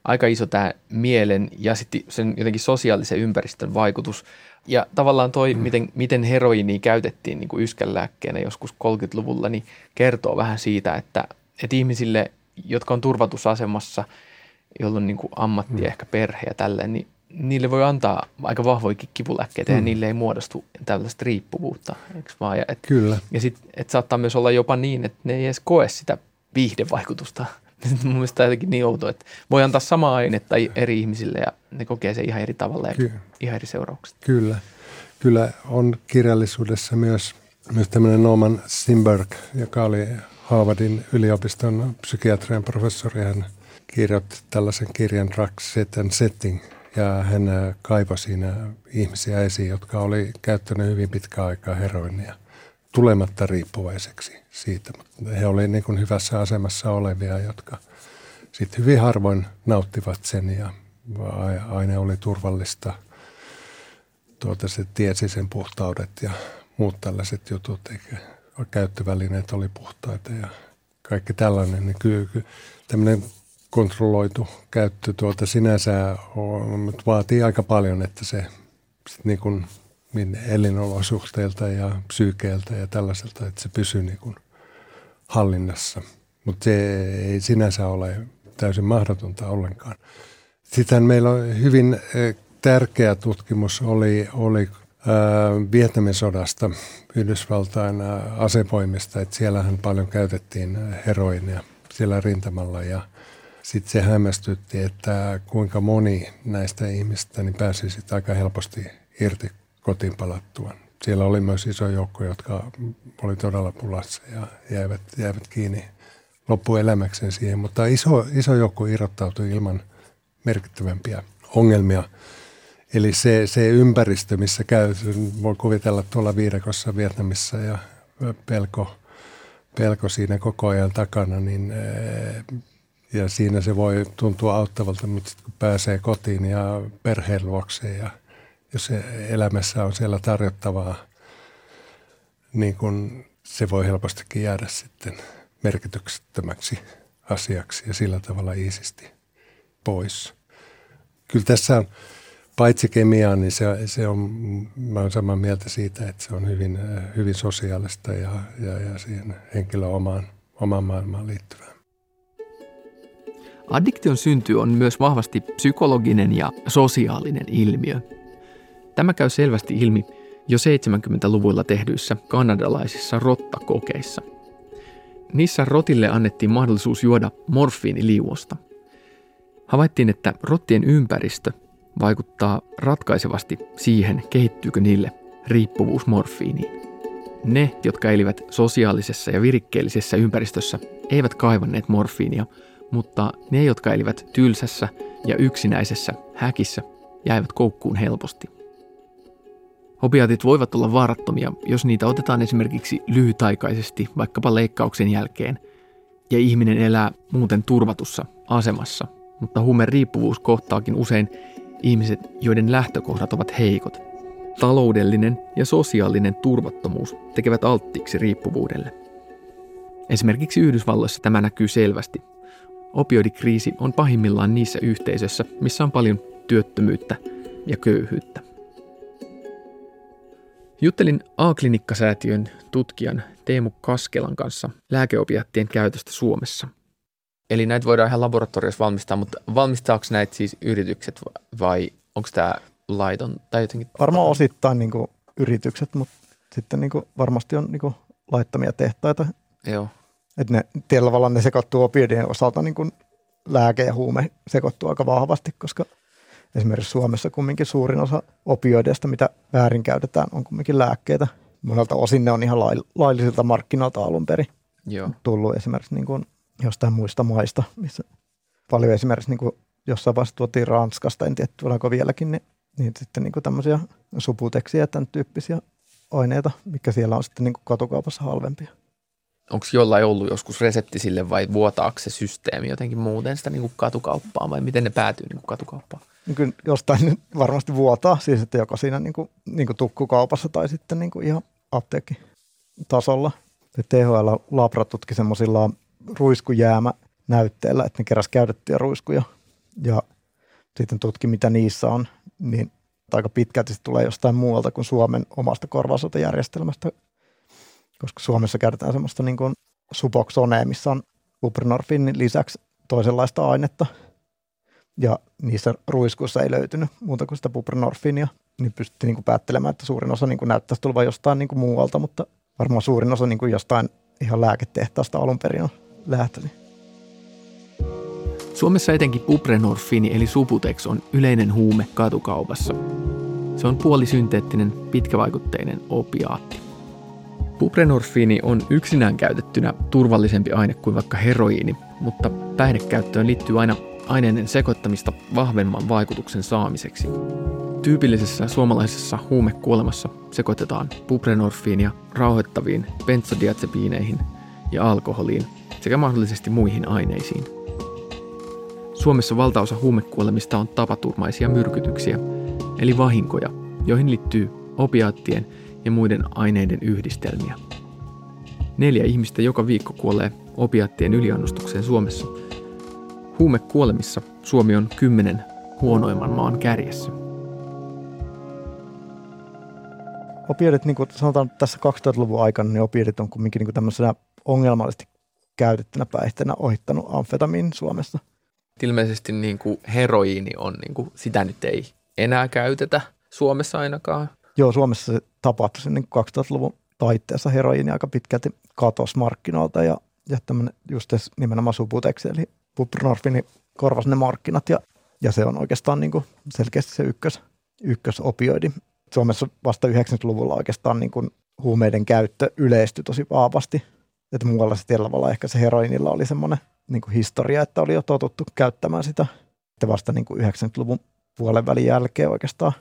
aika iso tämä mielen ja sitten sen jotenkin sosiaalisen ympäristön vaikutus. Ja tavallaan toi, mm. miten, miten heroinia käytettiin niin kuin yskänlääkkeenä joskus 30-luvulla, niin kertoo vähän siitä, että, että ihmisille, jotka on turvatusasemassa, jolla on niin kuin ammatti mm. ehkä perhe ja tälleen, niin niille voi antaa aika vahvoikin kipulääkkeitä mm. ja niille ei muodostu tällaista riippuvuutta. Eikö vaan? Ja, et, Kyllä. Ja sitten et saattaa myös olla jopa niin, että ne ei edes koe sitä viihdevaikutusta. Mun mielestä jotenkin niin outo, että voi antaa samaa ainetta eri ihmisille ja ne kokee sen ihan eri tavalla ja Ky- ihan eri seuraukset. Kyllä. Kyllä on kirjallisuudessa myös, myös tämmöinen Norman Simberg, joka oli Harvardin yliopiston psykiatrian professori. Hän kirjoitti tällaisen kirjan Drugs, Set and Setting – ja hän äh, kaivoi siinä ihmisiä esiin, jotka oli käyttäneet hyvin pitkään aikaa heroinia tulematta riippuvaiseksi siitä. Mutta he olivat niin hyvässä asemassa olevia, jotka sitten hyvin harvoin nauttivat sen ja aine oli turvallista. Tuota, se tiesi sen puhtaudet ja muut tällaiset jutut, eikä käyttövälineet oli puhtaita ja kaikki tällainen. Niin kyllä, kyllä tämmöinen kontrolloitu käyttö tuota sinänsä on, vaatii aika paljon, että se sit niin kuin niin elinolosuhteilta ja psyykeeltä ja tällaiselta, että se pysyy niin kuin hallinnassa. Mutta se ei sinänsä ole täysin mahdotonta ollenkaan. Sitten meillä on hyvin tärkeä tutkimus oli, oli Vietnamin sodasta Yhdysvaltain asevoimista, että siellähän paljon käytettiin heroinia siellä rintamalla ja – sitten se hämmästytti, että kuinka moni näistä ihmistä niin pääsi sitten aika helposti irti kotiin palattua. Siellä oli myös iso joukko, jotka oli todella pulassa ja jäivät, jäivät kiinni loppuelämäkseen siihen, mutta iso, iso joukko irrottautui ilman merkittävämpiä ongelmia. Eli se, se ympäristö, missä käy, voi kuvitella tuolla viidakossa Vietnamissa ja pelko, pelko siinä koko ajan takana, niin ja siinä se voi tuntua auttavalta, mutta sitten kun pääsee kotiin ja perheen luokseen ja jos elämässä on siellä tarjottavaa, niin kun se voi helpostikin jäädä sitten merkityksettömäksi asiaksi ja sillä tavalla iisisti pois. Kyllä tässä on, paitsi kemiaa, niin se, se on, mä olen samaa mieltä siitä, että se on hyvin, hyvin sosiaalista ja, ja, ja siihen henkilön omaan, omaan maailmaan liittyvää. Addiktion synty on myös vahvasti psykologinen ja sosiaalinen ilmiö. Tämä käy selvästi ilmi jo 70-luvulla tehdyissä kanadalaisissa rottakokeissa. Niissä rotille annettiin mahdollisuus juoda morfiiniliuosta. Havaittiin, että rottien ympäristö vaikuttaa ratkaisevasti siihen, kehittyykö niille riippuvuus morfiiniin. Ne, jotka elivät sosiaalisessa ja virikkeellisessä ympäristössä, eivät kaivanneet morfiinia – mutta ne, jotka elivät tylsässä ja yksinäisessä häkissä, jäivät koukkuun helposti. Opiaatit voivat olla vaarattomia, jos niitä otetaan esimerkiksi lyhytaikaisesti vaikkapa leikkauksen jälkeen, ja ihminen elää muuten turvatussa asemassa, mutta riippuvuus kohtaakin usein ihmiset, joiden lähtökohdat ovat heikot. Taloudellinen ja sosiaalinen turvattomuus tekevät alttiiksi riippuvuudelle. Esimerkiksi Yhdysvalloissa tämä näkyy selvästi, Opioidikriisi on pahimmillaan niissä yhteisöissä, missä on paljon työttömyyttä ja köyhyyttä. Juttelin A-klinikkasäätiön tutkijan Teemu Kaskelan kanssa lääkeopiattien käytöstä Suomessa. Eli näitä voidaan ihan laboratoriossa valmistaa, mutta valmistaako näitä siis yritykset vai onko tämä laiton tai jotenkin? Varmaan osittain niin kuin yritykset, mutta sitten niin kuin varmasti on niin kuin laittamia tehtaita. Joo. Että ne, tavalla ne sekoittuu opioidien osalta niin kuin lääke ja huume sekoittuu aika vahvasti, koska esimerkiksi Suomessa kumminkin suurin osa opioideista, mitä väärinkäytetään, on kumminkin lääkkeitä. Monelta osin ne on ihan laillisilta markkinoilta alun perin Joo. tullut esimerkiksi niin kuin jostain muista maista, missä paljon esimerkiksi niin kuin jossain vaiheessa tuotiin Ranskasta, en tiedä tuleeko vieläkin, niin, niin sitten niin kuin tämmöisiä suputeksiä ja tämän tyyppisiä aineita, mikä siellä on sitten niin kuin katukaupassa halvempia onko jollain ollut joskus resepti sille vai vuotaako se systeemi jotenkin muuten sitä niin kuin katukauppaan vai miten ne päätyy niin kuin katukauppaan? No kyllä jostain varmasti vuotaa, siis että joko siinä niin kuin, niin kuin tukkukaupassa tai sitten niin kuin ihan apteekkitasolla. THL Labra tutki semmoisilla ruiskujäämä näytteellä, että ne keräs käytettyjä ruiskuja ja sitten tutki, mitä niissä on, niin aika pitkälti se tulee jostain muualta kuin Suomen omasta korvausotojärjestelmästä, koska Suomessa käytetään semmoista niin kuin suboxonea, missä on buprenorfinin lisäksi toisenlaista ainetta, ja niissä ruiskuissa ei löytynyt muuta kuin sitä buprenorfinia, niin pystyttiin niin kuin päättelemään, että suurin osa niin kuin näyttäisi tulevan jostain niin kuin muualta, mutta varmaan suurin osa niin kuin jostain ihan lääketehtaasta alun perin on lähtöisin. Suomessa etenkin buprenorfiini eli Subutex on yleinen huume katukaupassa. Se on puolisynteettinen, pitkävaikutteinen opiaatti. Buprenorfiini on yksinään käytettynä turvallisempi aine kuin vaikka heroiini, mutta päihdekäyttöön liittyy aina aineiden sekoittamista vahvemman vaikutuksen saamiseksi. Tyypillisessä suomalaisessa huumekuolemassa sekoitetaan buprenorfiinia rauhoittaviin benzodiazepiineihin ja alkoholiin sekä mahdollisesti muihin aineisiin. Suomessa valtaosa huumekuolemista on tapaturmaisia myrkytyksiä, eli vahinkoja, joihin liittyy opiaattien ja muiden aineiden yhdistelmiä. Neljä ihmistä joka viikko kuolee opiaattien yliannostukseen Suomessa. Huumekuolemissa Suomi on kymmenen huonoimman maan kärjessä. Opiodit, niin kuin sanotaan tässä 2000-luvun aikana, niin opiodit on kuitenkin niin tämmöisenä ongelmallisesti käytettynä päihteenä ohittanut amfetamiin Suomessa. Ilmeisesti niin kuin heroiini on, niin kuin, sitä nyt ei enää käytetä Suomessa ainakaan. Joo, Suomessa se tapahtui niin 2000-luvun taitteessa heroiini aika pitkälti katosi markkinoilta ja, ja tämmöinen just nimenomaan Subutex, eli buprenorfini korvasi ne markkinat ja, ja se on oikeastaan niin kuin selkeästi se ykkös, ykkösopioidi. Suomessa vasta 90-luvulla oikeastaan niin kuin huumeiden käyttö yleistyi tosi vahvasti. Että muualla sitten tavalla ehkä se heroinilla oli semmoinen niin kuin historia, että oli jo totuttu käyttämään sitä. Että vasta niin kuin 90-luvun puolen välin jälkeen oikeastaan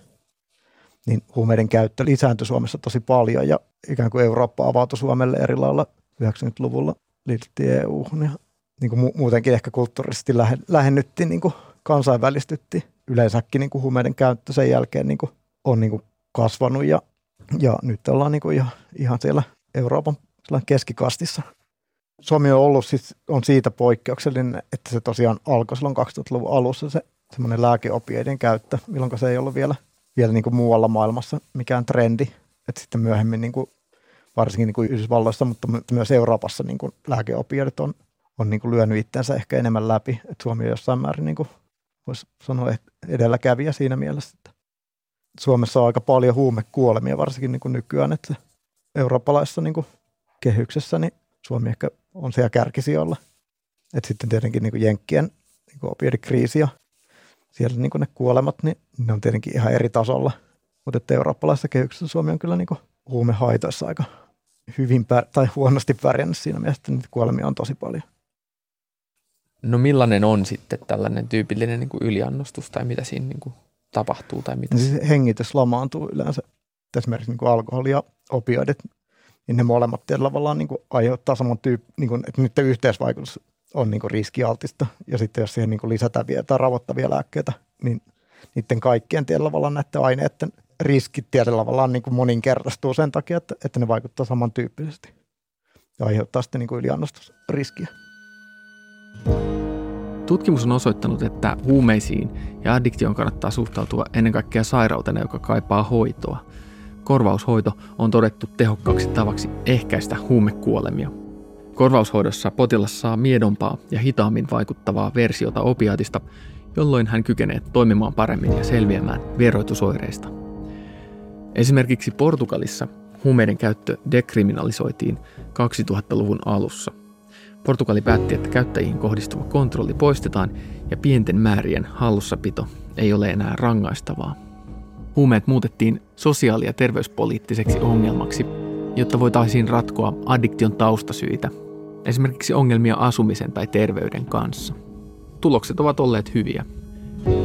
niin huumeiden käyttö lisääntyi Suomessa tosi paljon ja ikään kuin Eurooppa avautui Suomelle eri lailla 90-luvulla liityttiin EU-hun ja niin kuin muutenkin ehkä kulttuurisesti lähennyttiin, niin kuin kansainvälistyttiin. Yleensäkin niin kuin huumeiden käyttö sen jälkeen niin kuin on niin kuin kasvanut ja, ja nyt ollaan niin kuin ihan, ihan siellä Euroopan keskikastissa. Suomi on ollut siis, on siitä poikkeuksellinen, että se tosiaan alkoi silloin 2000-luvun alussa se semmoinen lääkeopioidien käyttö, milloin se ei ollut vielä, vielä niin kuin muualla maailmassa mikään trendi. Että sitten myöhemmin niin kuin, varsinkin niin kuin Yhdysvalloissa, mutta myös Euroopassa niin kuin lääkeopioidit on, on niin kuin lyönyt itsensä ehkä enemmän läpi. Että Suomi on jossain määrin, niin kuin, voisi sanoa, edelläkävijä siinä mielessä. Että Suomessa on aika paljon huumekuolemia, varsinkin niin kuin nykyään, että eurooppalaisessa niin kuin kehyksessä, niin Suomi ehkä on siellä kärkisijoilla. Et sitten tietenkin niin kuin Jenkkien niin kuin opioidikriisi ja siellä niin ne kuolemat, niin ne on tietenkin ihan eri tasolla. Mutta että eurooppalaisessa kehyksessä Suomi on kyllä niin huumehaitoissa aika hyvin pär- tai huonosti pärjännyt siinä mielessä, että niitä kuolemia on tosi paljon. No millainen on sitten tällainen tyypillinen niin kuin yliannostus tai mitä siinä niin kuin tapahtuu? Tai mitä? Siis hengitys lamaantuu yleensä. Esimerkiksi niin kuin alkoholi ja opioidit niin ne molemmat tavallaan niin kuin aiheuttaa saman tyyppi, niin kuin, että niiden yhteisvaikutus on niin kuin riskialtista. Ja sitten jos siihen niin kuin lisätään vielä tai ravoittavia lääkkeitä, niin niiden kaikkien tietyllä tavalla näiden aineiden riskit tietyllä tavalla niin kuin moninkertaistuu sen takia, että, että ne vaikuttaa samantyyppisesti ja aiheuttaa sitten niin kuin yliannostusriskiä. Tutkimus on osoittanut, että huumeisiin ja addiktioon kannattaa suhtautua ennen kaikkea sairautena, joka kaipaa hoitoa – Korvaushoito on todettu tehokkaaksi tavaksi ehkäistä huumekuolemia. Korvaushoidossa potilas saa miedompaa ja hitaammin vaikuttavaa versiota opiaatista, jolloin hän kykenee toimimaan paremmin ja selviämään vieroitusoireista. Esimerkiksi Portugalissa huumeiden käyttö dekriminalisoitiin 2000-luvun alussa. Portugali päätti, että käyttäjiin kohdistuva kontrolli poistetaan ja pienten määrien hallussapito ei ole enää rangaistavaa. Huumeet muutettiin sosiaali- ja terveyspoliittiseksi ongelmaksi, jotta voitaisiin ratkoa addiktion taustasyitä, esimerkiksi ongelmia asumisen tai terveyden kanssa. Tulokset ovat olleet hyviä.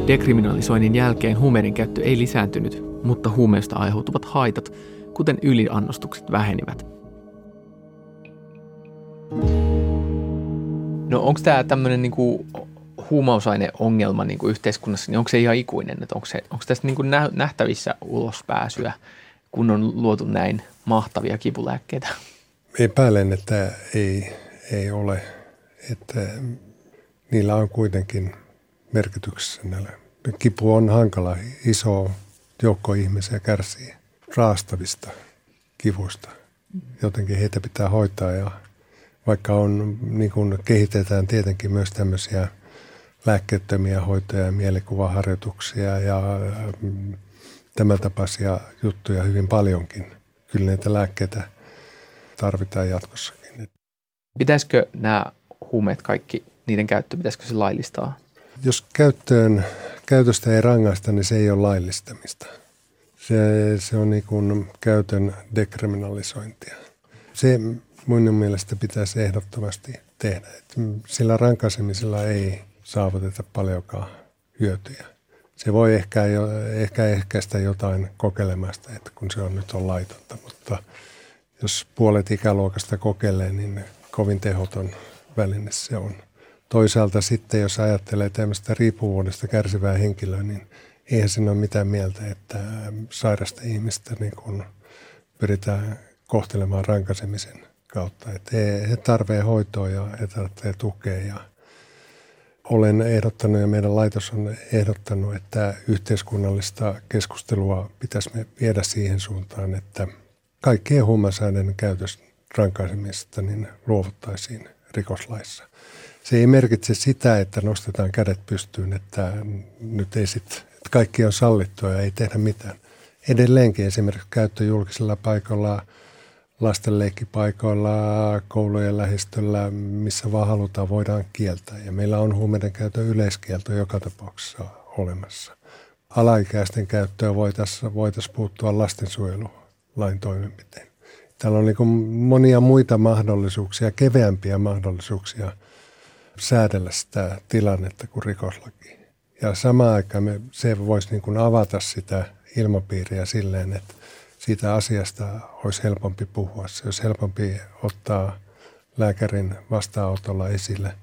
Dekriminalisoinnin jälkeen huumeiden käyttö ei lisääntynyt, mutta huumeista aiheutuvat haitat, kuten yliannostukset, vähenivät. No onko tämä tämmöinen niinku huumausaineongelma niin kuin yhteiskunnassa, niin onko se ihan ikuinen? Onko, se, onko tästä niin kuin nähtävissä ulospääsyä, kun on luotu näin mahtavia kipulääkkeitä? Epäilen, että ei, ei ole. Että niillä on kuitenkin merkityksessä. Kipu on hankala. Iso joukko ihmisiä kärsii raastavista kivuista. Jotenkin heitä pitää hoitaa ja vaikka on, niin kuin kehitetään tietenkin myös tämmöisiä lääkkeettömiä hoitoja ja mielikuvaharjoituksia ja mm, tämän tapaisia juttuja hyvin paljonkin. Kyllä näitä lääkkeitä tarvitaan jatkossakin. Pitäisikö nämä huumeet kaikki, niiden käyttö, pitäisikö se laillistaa? Jos käyttöön, käytöstä ei rangaista, niin se ei ole laillistamista. Se, se on niin kuin käytön dekriminalisointia. Se mun mielestä pitäisi ehdottomasti tehdä. Et sillä rankaisemisella ei saavuteta paljonkaan hyötyjä. Se voi ehkä, ehkä ehkäistä jotain kokeilemasta, että kun se on nyt on laitonta, mutta jos puolet ikäluokasta kokeilee, niin kovin tehoton väline se on. Toisaalta sitten, jos ajattelee tämmöistä riippuvuudesta kärsivää henkilöä, niin eihän siinä ole mitään mieltä, että sairasta ihmistä niin kun pyritään kohtelemaan rankasemisen kautta. Että he, he tarvitsevat hoitoa ja he tarvitsevat tukea. Ja olen ehdottanut ja meidän laitos on ehdottanut, että yhteiskunnallista keskustelua pitäisi viedä siihen suuntaan, että kaikkien huumausaineiden käytös rankaisemisesta niin luovuttaisiin rikoslaissa. Se ei merkitse sitä, että nostetaan kädet pystyyn, että nyt ei sit, että kaikki on sallittua ja ei tehdä mitään. Edelleenkin esimerkiksi käyttö julkisella paikalla – lastenleikkipaikoilla, koulujen lähistöllä, missä vaan halutaan, voidaan kieltää. Ja meillä on huumeiden käytön yleiskielto joka tapauksessa olemassa. Alaikäisten käyttöä voitaisiin voitais puuttua lastensuojelulain toimenpiteen. Täällä on niin monia muita mahdollisuuksia, keveämpiä mahdollisuuksia säädellä sitä tilannetta kuin rikoslaki. Ja samaan aikaan me, se voisi niin avata sitä ilmapiiriä silleen, että siitä asiasta olisi helpompi puhua. Se olisi helpompi ottaa lääkärin vastaanotolla esille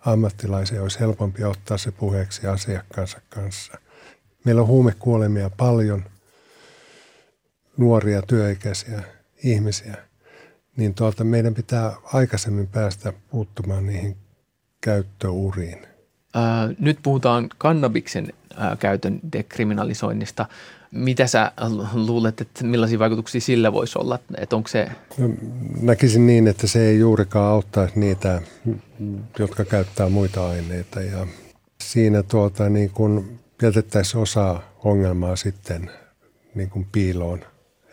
ammattilaisen, olisi helpompi ottaa se puheeksi asiakkaansa kanssa. Meillä on huumekuolemia paljon, nuoria työikäisiä ihmisiä, niin tuolta meidän pitää aikaisemmin päästä puuttumaan niihin käyttöuriin. Ää, nyt puhutaan kannabiksen ää, käytön dekriminalisoinnista. Mitä sä luulet, että millaisia vaikutuksia sillä voisi olla? Että onko se... No, näkisin niin, että se ei juurikaan auttaisi niitä, jotka käyttää muita aineita. Ja siinä tuota, niin kun jätettäisiin osa ongelmaa sitten niin kuin piiloon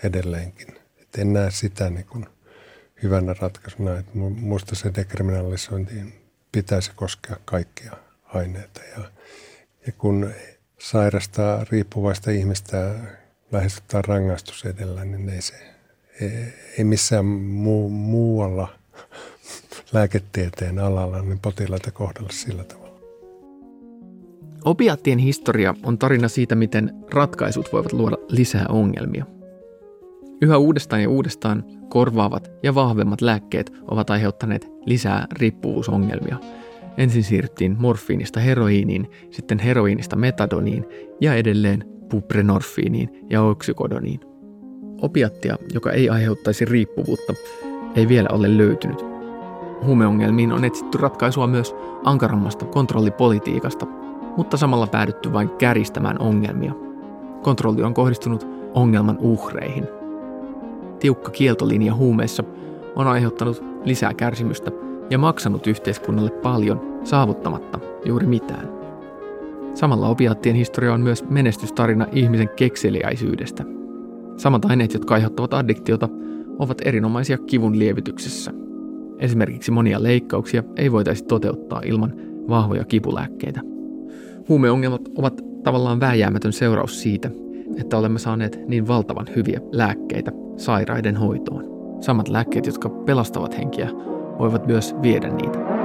edelleenkin. Et en näe sitä niin kuin hyvänä ratkaisuna. Et musta se dekriminalisointiin pitäisi koskea kaikkia aineita. Ja, ja kun sairasta riippuvaista ihmistä lähestytään rangaistus edellä, niin ei, se, ei, missään muu, muualla lääketieteen alalla niin potilaita kohdella sillä tavalla. Opiattien historia on tarina siitä, miten ratkaisut voivat luoda lisää ongelmia. Yhä uudestaan ja uudestaan korvaavat ja vahvemmat lääkkeet ovat aiheuttaneet lisää riippuvuusongelmia – Ensin siirryttiin morfiinista heroiiniin, sitten heroiinista metadoniin ja edelleen buprenorfiiniin ja oksykodoniin. Opiattia, joka ei aiheuttaisi riippuvuutta, ei vielä ole löytynyt. Huumeongelmiin on etsitty ratkaisua myös ankarammasta kontrollipolitiikasta, mutta samalla päädytty vain käristämään ongelmia. Kontrolli on kohdistunut ongelman uhreihin. Tiukka kieltolinja huumeissa on aiheuttanut lisää kärsimystä – ja maksanut yhteiskunnalle paljon saavuttamatta juuri mitään. Samalla opiaattien historia on myös menestystarina ihmisen kekseliäisyydestä. Samat aineet, jotka aiheuttavat addiktiota, ovat erinomaisia kivun lievityksessä. Esimerkiksi monia leikkauksia ei voitaisi toteuttaa ilman vahvoja kipulääkkeitä. Huumeongelmat ovat tavallaan vääjäämätön seuraus siitä, että olemme saaneet niin valtavan hyviä lääkkeitä sairaiden hoitoon. Samat lääkkeet, jotka pelastavat henkiä, voivat myös viedä niitä.